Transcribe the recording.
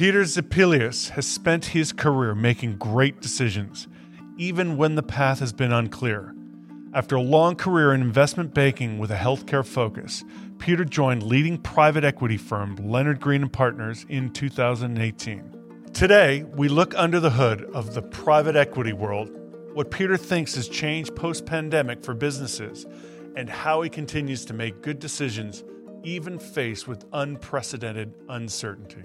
Peter Zippelius has spent his career making great decisions, even when the path has been unclear. After a long career in investment banking with a healthcare focus, Peter joined leading private equity firm Leonard Green and Partners in 2018. Today, we look under the hood of the private equity world, what Peter thinks has changed post pandemic for businesses, and how he continues to make good decisions even faced with unprecedented uncertainty.